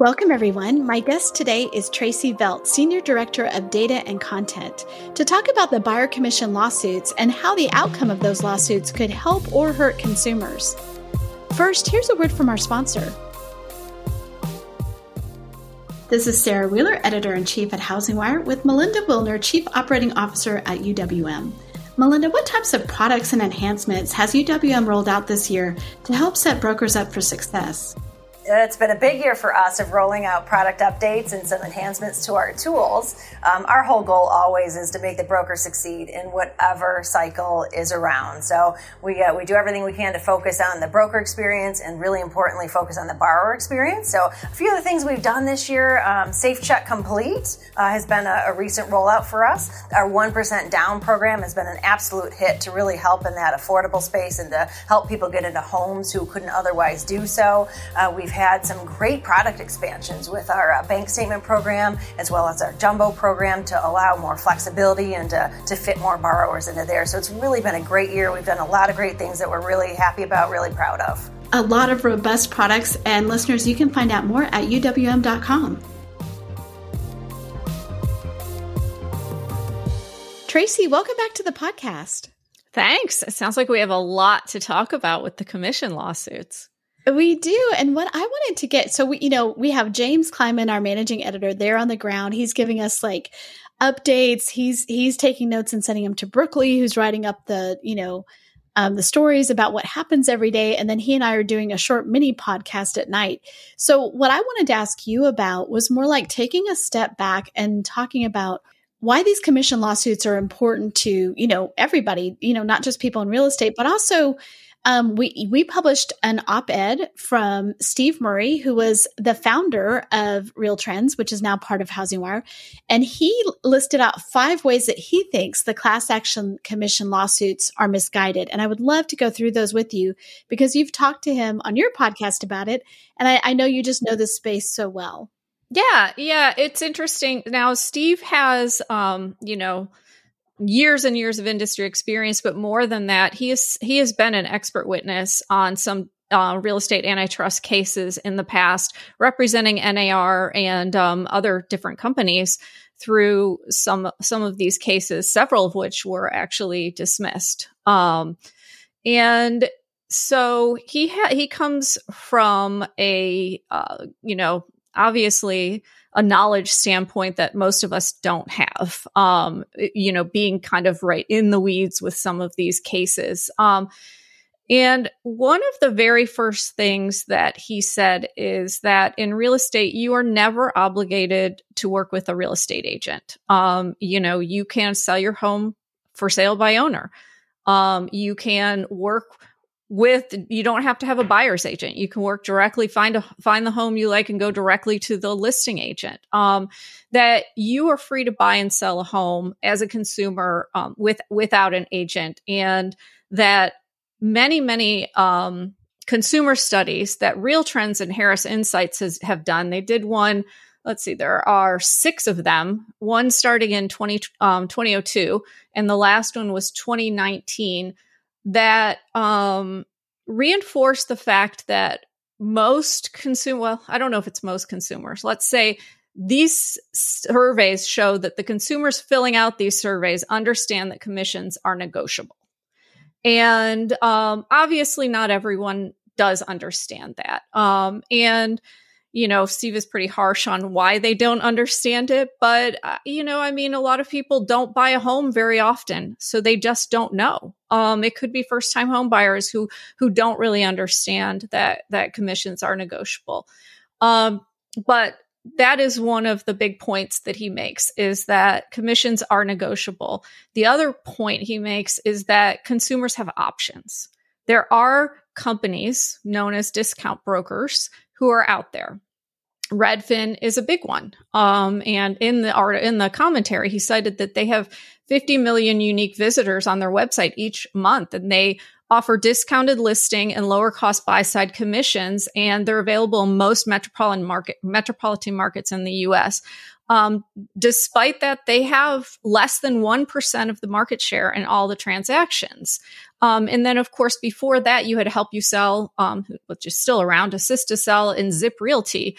Welcome, everyone. My guest today is Tracey Velt, Senior Director of Data and Content, to talk about the Buyer Commission lawsuits and how the outcome of those lawsuits could help or hurt consumers. First, here's a word from our sponsor. This is Sarah Wheeler, Editor in Chief at HousingWire, with Melinda Wilner, Chief Operating Officer at UWM. Melinda, what types of products and enhancements has UWM rolled out this year to help set brokers up for success? It's been a big year for us of rolling out product updates and some enhancements to our tools. Um, our whole goal always is to make the broker succeed in whatever cycle is around. So we uh, we do everything we can to focus on the broker experience and really importantly focus on the borrower experience. So a few of the things we've done this year, um, Safe Check Complete uh, has been a, a recent rollout for us. Our one percent down program has been an absolute hit to really help in that affordable space and to help people get into homes who couldn't otherwise do so. Uh, we've had some great product expansions with our uh, bank statement program as well as our jumbo program to allow more flexibility and to, to fit more borrowers into there. So it's really been a great year. We've done a lot of great things that we're really happy about, really proud of. A lot of robust products, and listeners, you can find out more at uwm.com. Tracey, welcome back to the podcast. Thanks. It sounds like we have a lot to talk about with the commission lawsuits. We do. And what I wanted to get so we, you know, we have James Kleimann, our managing editor, there on the ground. He's giving us like updates. He's he's taking notes and sending them to Brooklee, who's writing up the, you know, um, the stories about what happens every day. And then he and I are doing a short mini podcast at night. So, what I wanted to ask you about was more like taking a step back and talking about why these commission lawsuits are important to, you know, everybody, you know, not just people in real estate, but also um, we we published an op-ed from Steve Murray, who was the founder of RealTrends, which is now part of HousingWire, and he listed out five ways that he thinks the class action commission lawsuits are misguided. And I would love to go through those with you because you've talked to him on your podcast about it, and I, I know you just know this space so well. Yeah, yeah, it's interesting. Now, Steve has, um, you know years and years of industry experience, but more than that, he is he has been an expert witness on some uh, real estate antitrust cases in the past, representing NAR and um, other different companies through some some of these cases, several of which were actually dismissed. Um, and so he ha- he comes from a uh, you know obviously a knowledge standpoint that most of us don't have. Um, you know, being kind of right in the weeds with some of these cases. Um, and one of the very first things that he said is that in real estate, you are never obligated to work with a real estate agent. Um, you know, you can sell your home for sale by owner. Um, you can work with you don't have to have a buyer's agent. You can work directly find a find the home you like and go directly to the listing agent. Um, that you are free to buy and sell a home as a consumer um, with without an agent. And that many many um, consumer studies that real trends and harris insights has, have done they did one let's see there are six of them. One starting in 20, um, 2002 and the last one was 2019 that um, reinforce the fact that most consumer well i don't know if it's most consumers let's say these surveys show that the consumers filling out these surveys understand that commissions are negotiable and um, obviously not everyone does understand that um, and you know, Steve is pretty harsh on why they don't understand it. But, uh, you know, I mean, a lot of people don't buy a home very often, so they just don't know. Um, it could be first time home buyers who, who don't really understand that, that commissions are negotiable. Um, but that is one of the big points that he makes is that commissions are negotiable. The other point he makes is that consumers have options. There are companies known as discount brokers who are out there. Redfin is a big one. Um, and in the art, in the commentary, he cited that they have 50 million unique visitors on their website each month, and they offer discounted listing and lower cost buy side commissions, and they're available in most metropolitan market metropolitan markets in the U.S. Um, despite that, they have less than 1% of the market share in all the transactions. Um, and then, of course, before that, you had Help You Sell, um, which is still around, Assist to Sell, and ZipRealty.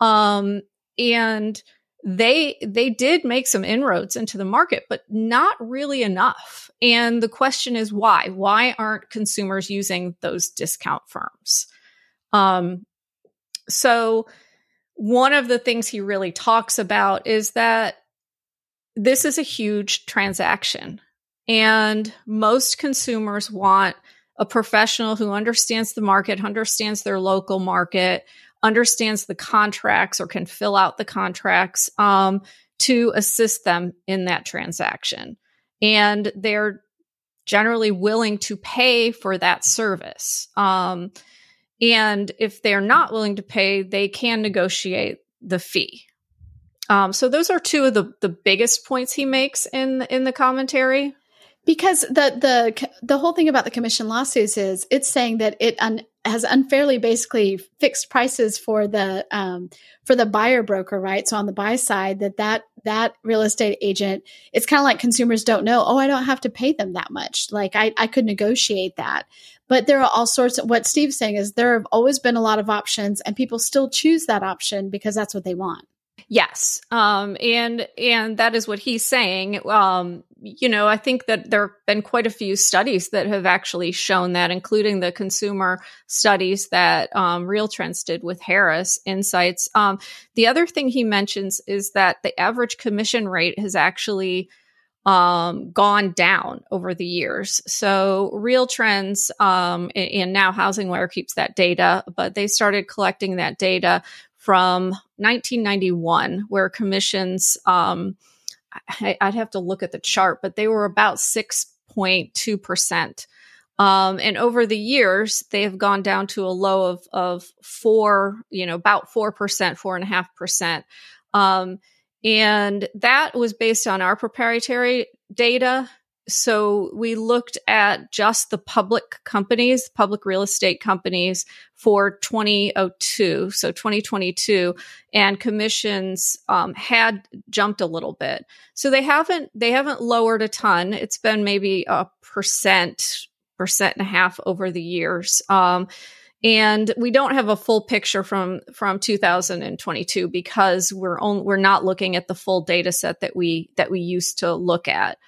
Um, and they they did make some inroads into the market, but not really enough. And the question is why? Why aren't consumers using those discount firms? Um, so one of the things he really talks about is that this is a huge transaction and most consumers want a professional who understands the market, understands their local market, understands the contracts or can fill out the contracts um, to assist them in that transaction. And they're generally willing to pay for that service. Um, and if they're not willing to pay, they can negotiate the fee. Um, so those are two of the, the biggest points he makes in in the commentary. Because the the the whole thing about the commission lawsuits is it's saying that it un, has unfairly basically fixed prices for the um, for the buyer broker, right? So on the buy side, that that that real estate agent, it's kind of like consumers don't know. Oh, I don't have to pay them that much. Like I I could negotiate that. But there are all sorts of what Steve's saying is there have always been a lot of options, and people still choose that option because that's what they want. Yes. Um, and, and that is what he's saying. Um, you know, I think that there have been quite a few studies that have actually shown that, including the consumer studies that um, RealTrends did with Harris Insights. Um, the other thing he mentions is that the average commission rate has actually um, gone down over the years. So RealTrends um, and now HousingWire keeps that data, but they started collecting that data from 1991, where commissions, um, I, would have to look at the chart, but they were about 6.2%. Um, and over the years, they have gone down to a low of, of four, you know, about 4%, four and a half percent. Um, and that was based on our proprietary data so we looked at just the public companies, public real estate companies for 2002, so 2022, and commissions um, had jumped a little bit. So they haven't they haven't lowered a ton. It's been maybe a percent, percent and a half over the years. Um, and we don't have a full picture from from 2022 because we're on, we're not looking at the full data set that we that we used to look at.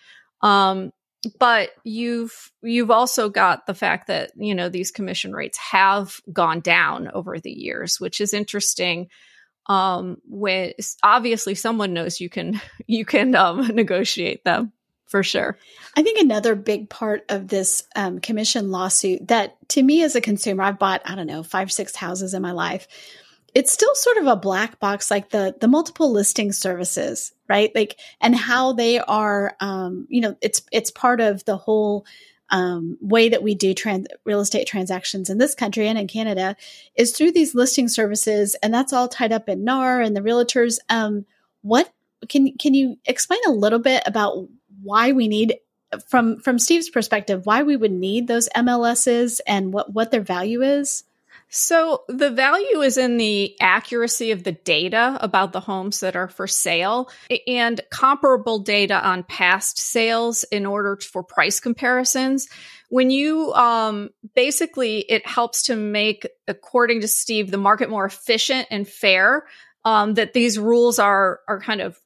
Um, but you've you've also got the fact that you know these commission rates have gone down over the years, which is interesting. Um, when obviously someone knows you can you can um, negotiate them for sure. I think another big part of this um, commission lawsuit that to me as a consumer, I've bought I don't know five six houses in my life it's still sort of a black box like the the multiple listing services right like and how they are um, you know it's it's part of the whole um, way that we do trans- real estate transactions in this country and in Canada is through these listing services, and that's all tied up in NAR and the realtors. Um, what can can you explain a little bit about why we need, from from Steve's perspective, why we would need those MLSs and what what their value is? So the value is in the accuracy of the data about the homes that are for sale and comparable data on past sales in order for price comparisons. When you um, basically, it helps to make, according to Steve, the market more efficient and fair. Um, that these rules are are kind of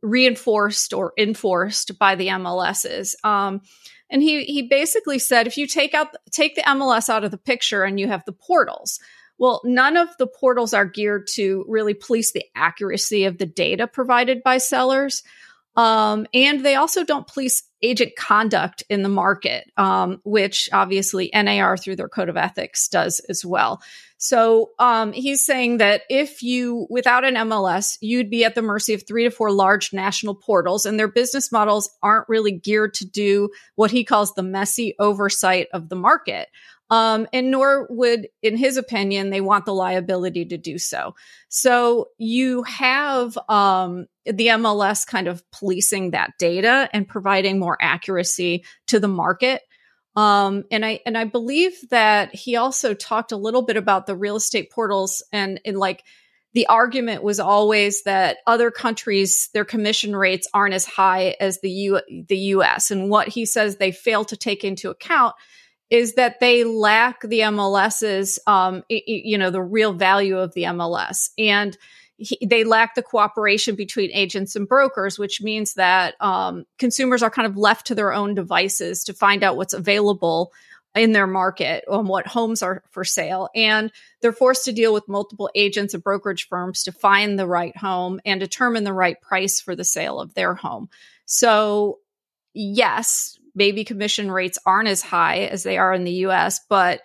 reinforced or enforced by the MLSs. Um, and he he basically said if you take out take the MLS out of the picture and you have the portals. Well, none of the portals are geared to really police the accuracy of the data provided by sellers. Um, and they also don't police agent conduct in the market, um, which obviously NAR through their code of ethics does as well. So um, he's saying that if you, without an MLS, you'd be at the mercy of three to four large national portals, and their business models aren't really geared to do what he calls the messy oversight of the market. Um, and nor would, in his opinion, they want the liability to do so. So you have um, the MLS kind of policing that data and providing more accuracy to the market. Um, and I and I believe that he also talked a little bit about the real estate portals and, and like the argument was always that other countries their commission rates aren't as high as the U, the US and what he says they fail to take into account is that they lack the MLS's um, you know the real value of the MLS and he, they lack the cooperation between agents and brokers, which means that um, consumers are kind of left to their own devices to find out what's available in their market on what homes are for sale. And they're forced to deal with multiple agents and brokerage firms to find the right home and determine the right price for the sale of their home. So, yes, maybe commission rates aren't as high as they are in the US, but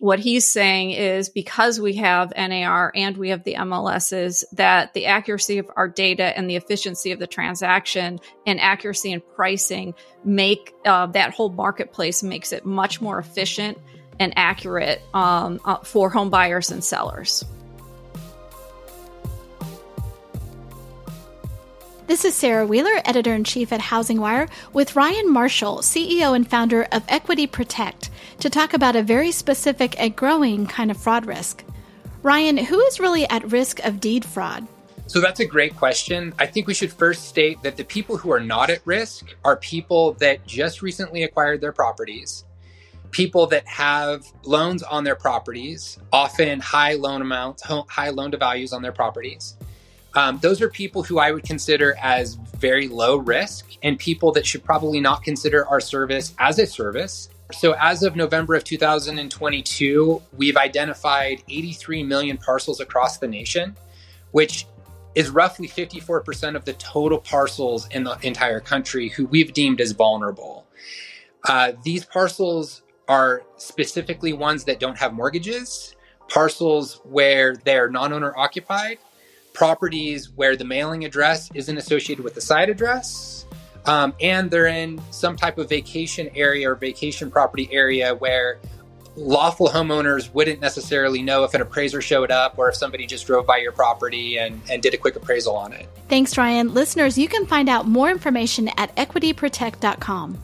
what he's saying is because we have NAR and we have the MLSs, that the accuracy of our data and the efficiency of the transaction and accuracy in pricing make uh, that whole marketplace makes it much more efficient and accurate um, uh, for home buyers and sellers. This is Sarah Wheeler, editor in chief at HousingWire, with Ryan Marshall, CEO and founder of Equity Protect, to talk about a very specific and growing kind of fraud risk. Ryan, who is really at risk of deed fraud? So that's a great question. I think we should first state that the people who are not at risk are people that just recently acquired their properties, people that have loans on their properties, often high loan amounts, high loan to values on their properties um, those are people who I would consider as very low risk and people that should probably not consider our service as a service. So, as of November of 2022, we've identified 83 million parcels across the nation, which is roughly 54% of the total parcels in the entire country who we've deemed as vulnerable. Uh, these parcels are specifically ones that don't have mortgages, parcels where they're non owner occupied, properties where the mailing address isn't associated with the site address. Um, and they're in some type of vacation area or vacation property area where lawful homeowners wouldn't necessarily know if an appraiser showed up or if somebody just drove by your property and, and did a quick appraisal on it. Thanks, Ryan. Listeners, you can find out more information at equityprotect.com.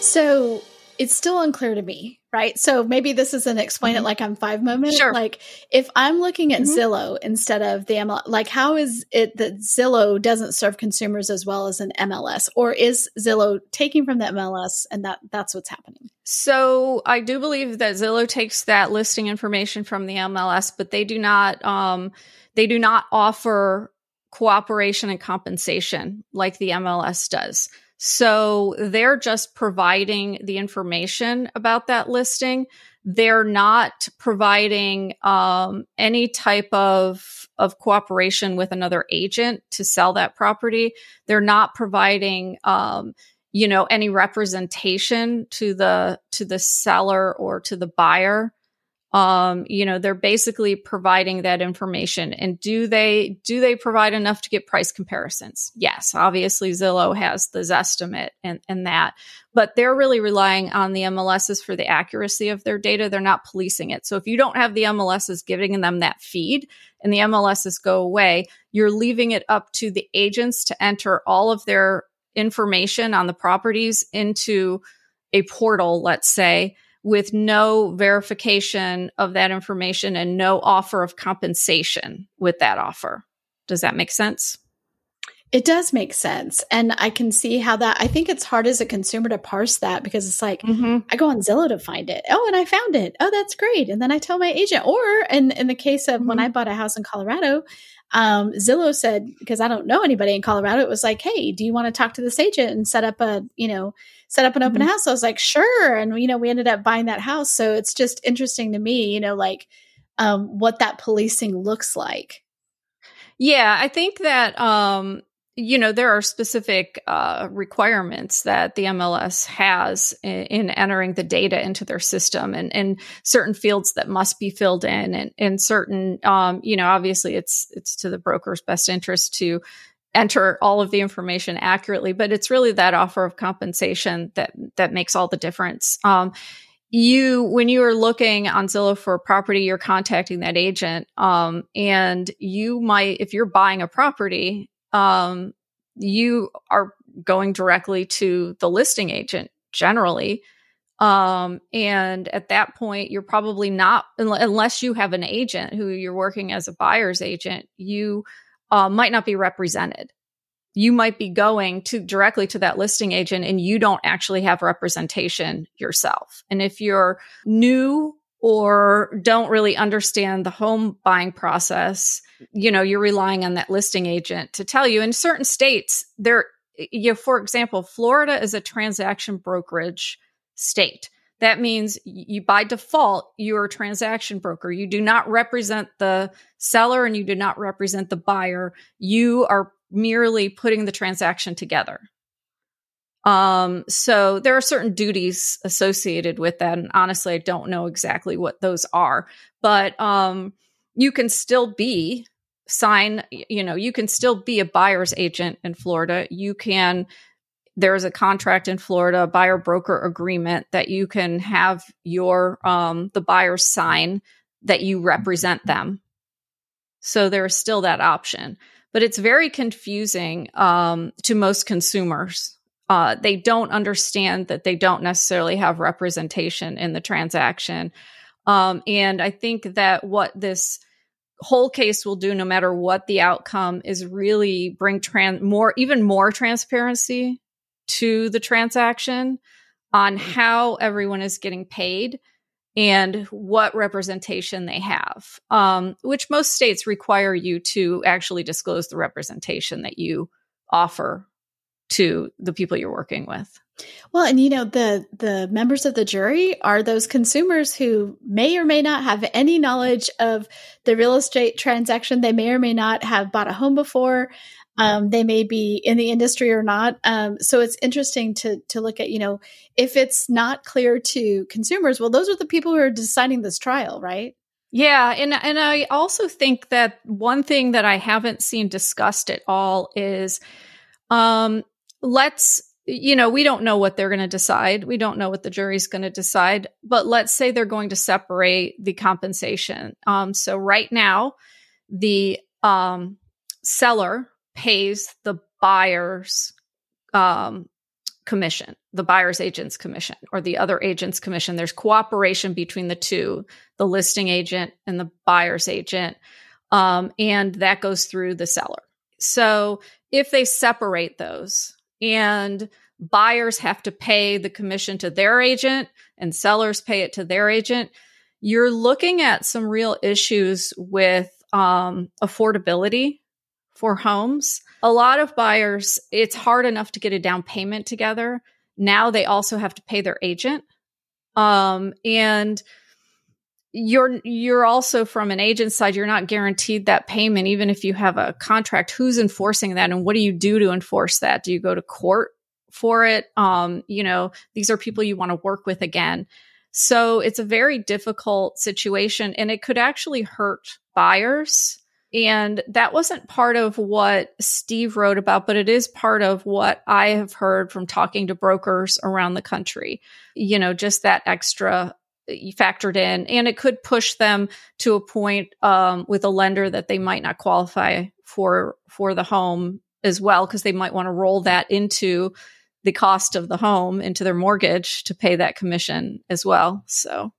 So it's still unclear to me right? So maybe this is an explain mm-hmm. it like I'm five moment. Sure. Like if I'm looking at mm-hmm. Zillow instead of the MLS, like how is it that Zillow doesn't serve consumers as well as an MLS, or is Zillow taking from the MLS and that that's what's happening? So I do believe that Zillow takes that listing information from the MLS, but they do not. Um, they do not offer cooperation and compensation like the MLS does. So they're just providing the information about that listing. They're not providing um, any type of of cooperation with another agent to sell that property. They're not providing, um, you know, any representation to the to the seller or to the buyer um, you know, they're basically providing that information. And do they do they provide enough to get price comparisons? Yes, obviously Zillow has the Zestimate and, and that, but they're really relying on the MLSs for the accuracy of their data. They're not policing it. So if you don't have the MLSs giving them that feed and the MLSs go away, you're leaving it up to the agents to enter all of their information on the properties into a portal, let's say, with no verification of that information and no offer of compensation with that offer. Does that make sense? It does make sense. And I can see how that, I think it's hard as a consumer to parse that because it's like, mm-hmm. I go on Zillow to find it. Oh, and I found it. Oh, that's great. And then I tell my agent. Or in, in the case of mm-hmm. when I bought a house in Colorado, um, Zillow said, because I don't know anybody in Colorado, it was like, hey, do you want to talk to this agent and set up a, you know, set up an open mm-hmm. house. I was like, sure. And, you know, we ended up buying that house. So it's just interesting to me, you know, like um, what that policing looks like. Yeah, I think that, um, you know, there are specific uh, requirements that the MLS has in, in, entering the data into their system and, and certain fields that must be filled in and, and certain, um, you know, obviously it's, it's to the broker's best interest to enter all of the information accurately but it's really that offer of compensation that that makes all the difference. Um, you when you are looking on zillow for a property you're contacting that agent um, and you might if you're buying a property um, you are going directly to the listing agent generally. Um, and at that point, you're probably not, unless you have an agent who you're working as a buyer's agent, you uh, might not be represented. You might be going to directly to that listing agent and you don't actually have representation yourself. And if you're new or don't really understand the home buying process, you know, you're relying on that listing agent to tell you. In certain states, there, you know, for example, Florida is a transaction brokerage state. That means you, by default, you're a transaction broker. You do not represent the seller and you do not represent the buyer. You are merely putting the transaction together. Um, so there are certain duties associated with that. And honestly, I don't know exactly what those are, but, um, you can still be sign, you know, you can still be a buyer's agent in Florida. You can, there's a contract in Florida, a buyer broker agreement that you can have your, um, the buyer sign that you represent them. So there is still that option, but it's very confusing, um, to most consumers. Uh, they don't understand that they don't necessarily have representation in the transaction. Um, and I think that what this whole case will do no matter what the outcome is really bring trans more even more transparency to the transaction on mm-hmm. how everyone is getting paid and what representation they have um, which most states require you to actually disclose the representation that you offer to the people you're working with well, and you know, the the members of the jury are those consumers who may or may not have any knowledge of the real estate transaction. They may or may not have bought a home before. Um, they may be in the industry or not. Um, so it's interesting to to look at, you know, if it's not clear to consumers, well, those are the people who are deciding this trial, right? Yeah, and and I also think that one thing that I haven't seen discussed at all is um let's you know, we don't know what they're going to decide. We don't know what the jury's going to decide. But let's say they're going to separate the compensation. Um, so right now, the um, seller pays the buyer's um, commission, the buyer's agent's commission, or the other agent's commission. There's cooperation between the two, the listing agent and the buyer's agent, um, and that goes through the seller. So if they separate those, and buyers have to pay the commission to their agent and sellers pay it to their agent, you're looking at some real issues with um, affordability for homes. A lot of buyers, it's hard enough to get a down payment together. Now they also have to pay their agent. Um, and you're you're also from an agent side you're not guaranteed that payment even if you have a contract. Who's enforcing that and what do you do to enforce that? Do you go to court for it? Um you know these are people you want to work with again. So it's a very difficult situation and it could actually hurt buyers. And that wasn't part of what Steve wrote about, but it is part of what I have heard from talking to brokers around the country. You know, just that extra factored in, and it could push them to a point um, with a lender that they might not qualify for for the home as well because they might want to roll that into the cost of the home into their mortgage to pay that commission as well. So.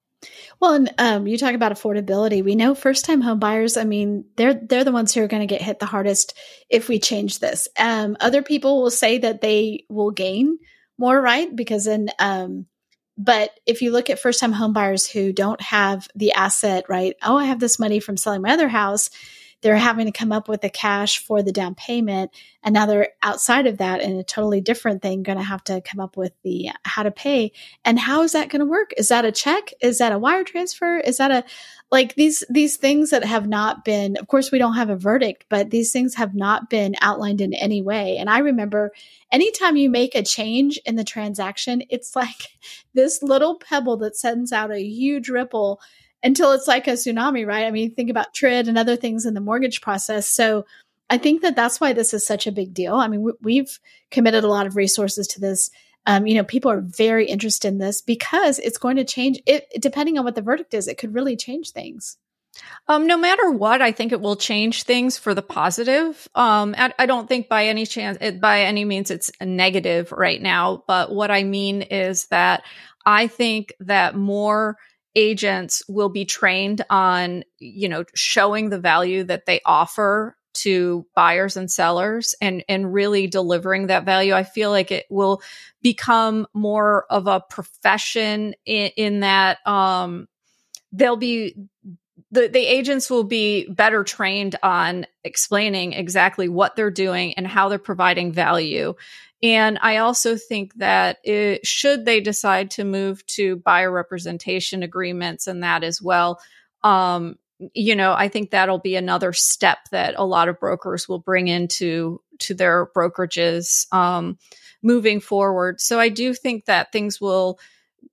Well, and um, you talk about affordability. We know first-time home buyers. I mean, they're they're the ones who are going to get hit the hardest if we change this. Um, other people will say that they will gain more, right? Because then um, but if you look at first time homebuyers who don't have the asset, right? Oh, I have this money from selling my other house. They're having to come up with the cash for the down payment. And now they're outside of that in a totally different thing, going to have to come up with the uh, how to pay. And how is that going to work? Is that a check? Is that a wire transfer? Is that a, like these these things that have not been of course we don't have a verdict but these things have not been outlined in any way and i remember anytime you make a change in the transaction it's like this little pebble that sends out a huge ripple until it's like a tsunami right i mean think about TRID and other things in the mortgage process so i think that that's why this is such a big deal i mean we've committed a lot of resources to this um, you know, people are very interested in this because it's going to change it, depending on what the verdict is, it could really change things. Um, no matter what, I think it will change things for the positive. Um, I, I don't think by any chance, it, by any means, it's a negative right now. But what I mean is that I think that more agents will be trained on, you know, showing the value that they offer to buyers and sellers and and really delivering that value. I feel like it will become more of a profession in, in that um they'll be the, the agents will be better trained on explaining exactly what they're doing and how they're providing value. And I also think that it, should they decide to move to buyer representation agreements and that as well, um, you know, I think that'll be another step that a lot of brokers will bring into to their brokerages um, moving forward. So I do think that things will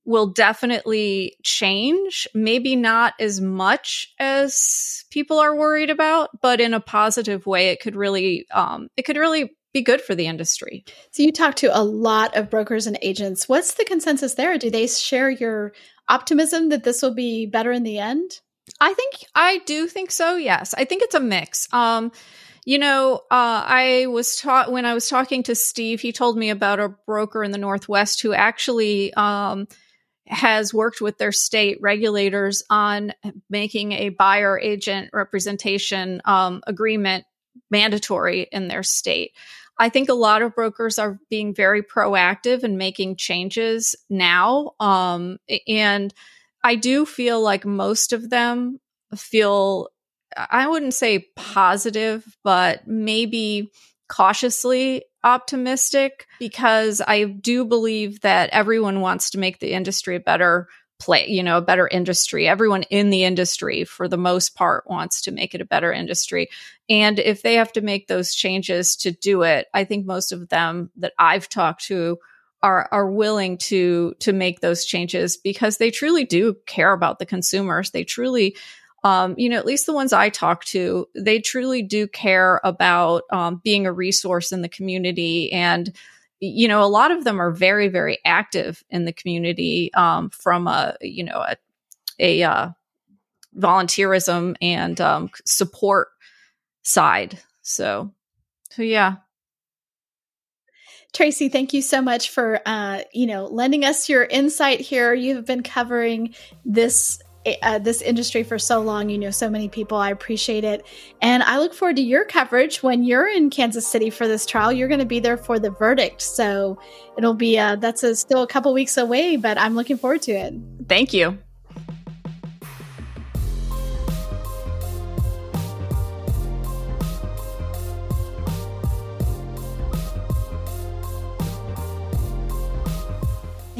will definitely change. Maybe not as much as people are worried about, but in a positive way, it could really, um, it could really be good for the industry. So you talk to a lot of brokers and agents. What's the consensus there? Do they share your optimism that this will be better in the end? I think I do think so. Yes, I think it's a mix. Um, you know, uh, I was taught when I was talking to Steve, he told me about a broker in the Northwest who actually um, has worked with their state regulators on making a buyer agent representation um, agreement mandatory in their state. I think a lot of brokers are being very proactive and making changes now. Um, and I do feel like most of them feel, I wouldn't say positive, but maybe cautiously optimistic because I do believe that everyone wants to make the industry a better play, you know, a better industry. Everyone in the industry, for the most part, wants to make it a better industry. And if they have to make those changes to do it, I think most of them that I've talked to are are willing to to make those changes because they truly do care about the consumers. They truly um, you know, at least the ones I talk to, they truly do care about um, being a resource in the community. And, you know, a lot of them are very, very active in the community um, from a, you know, a, a uh, volunteerism and um, support side. So, so yeah. Tracey, thank you so much for uh, you know lending us your insight here. You've been covering this uh, this industry for so long. You know so many people. I appreciate it, and I look forward to your coverage when you're in Kansas City for this trial. You're going to be there for the verdict, so it'll be uh, that's a, still a couple weeks away, but I'm looking forward to it. Thank you.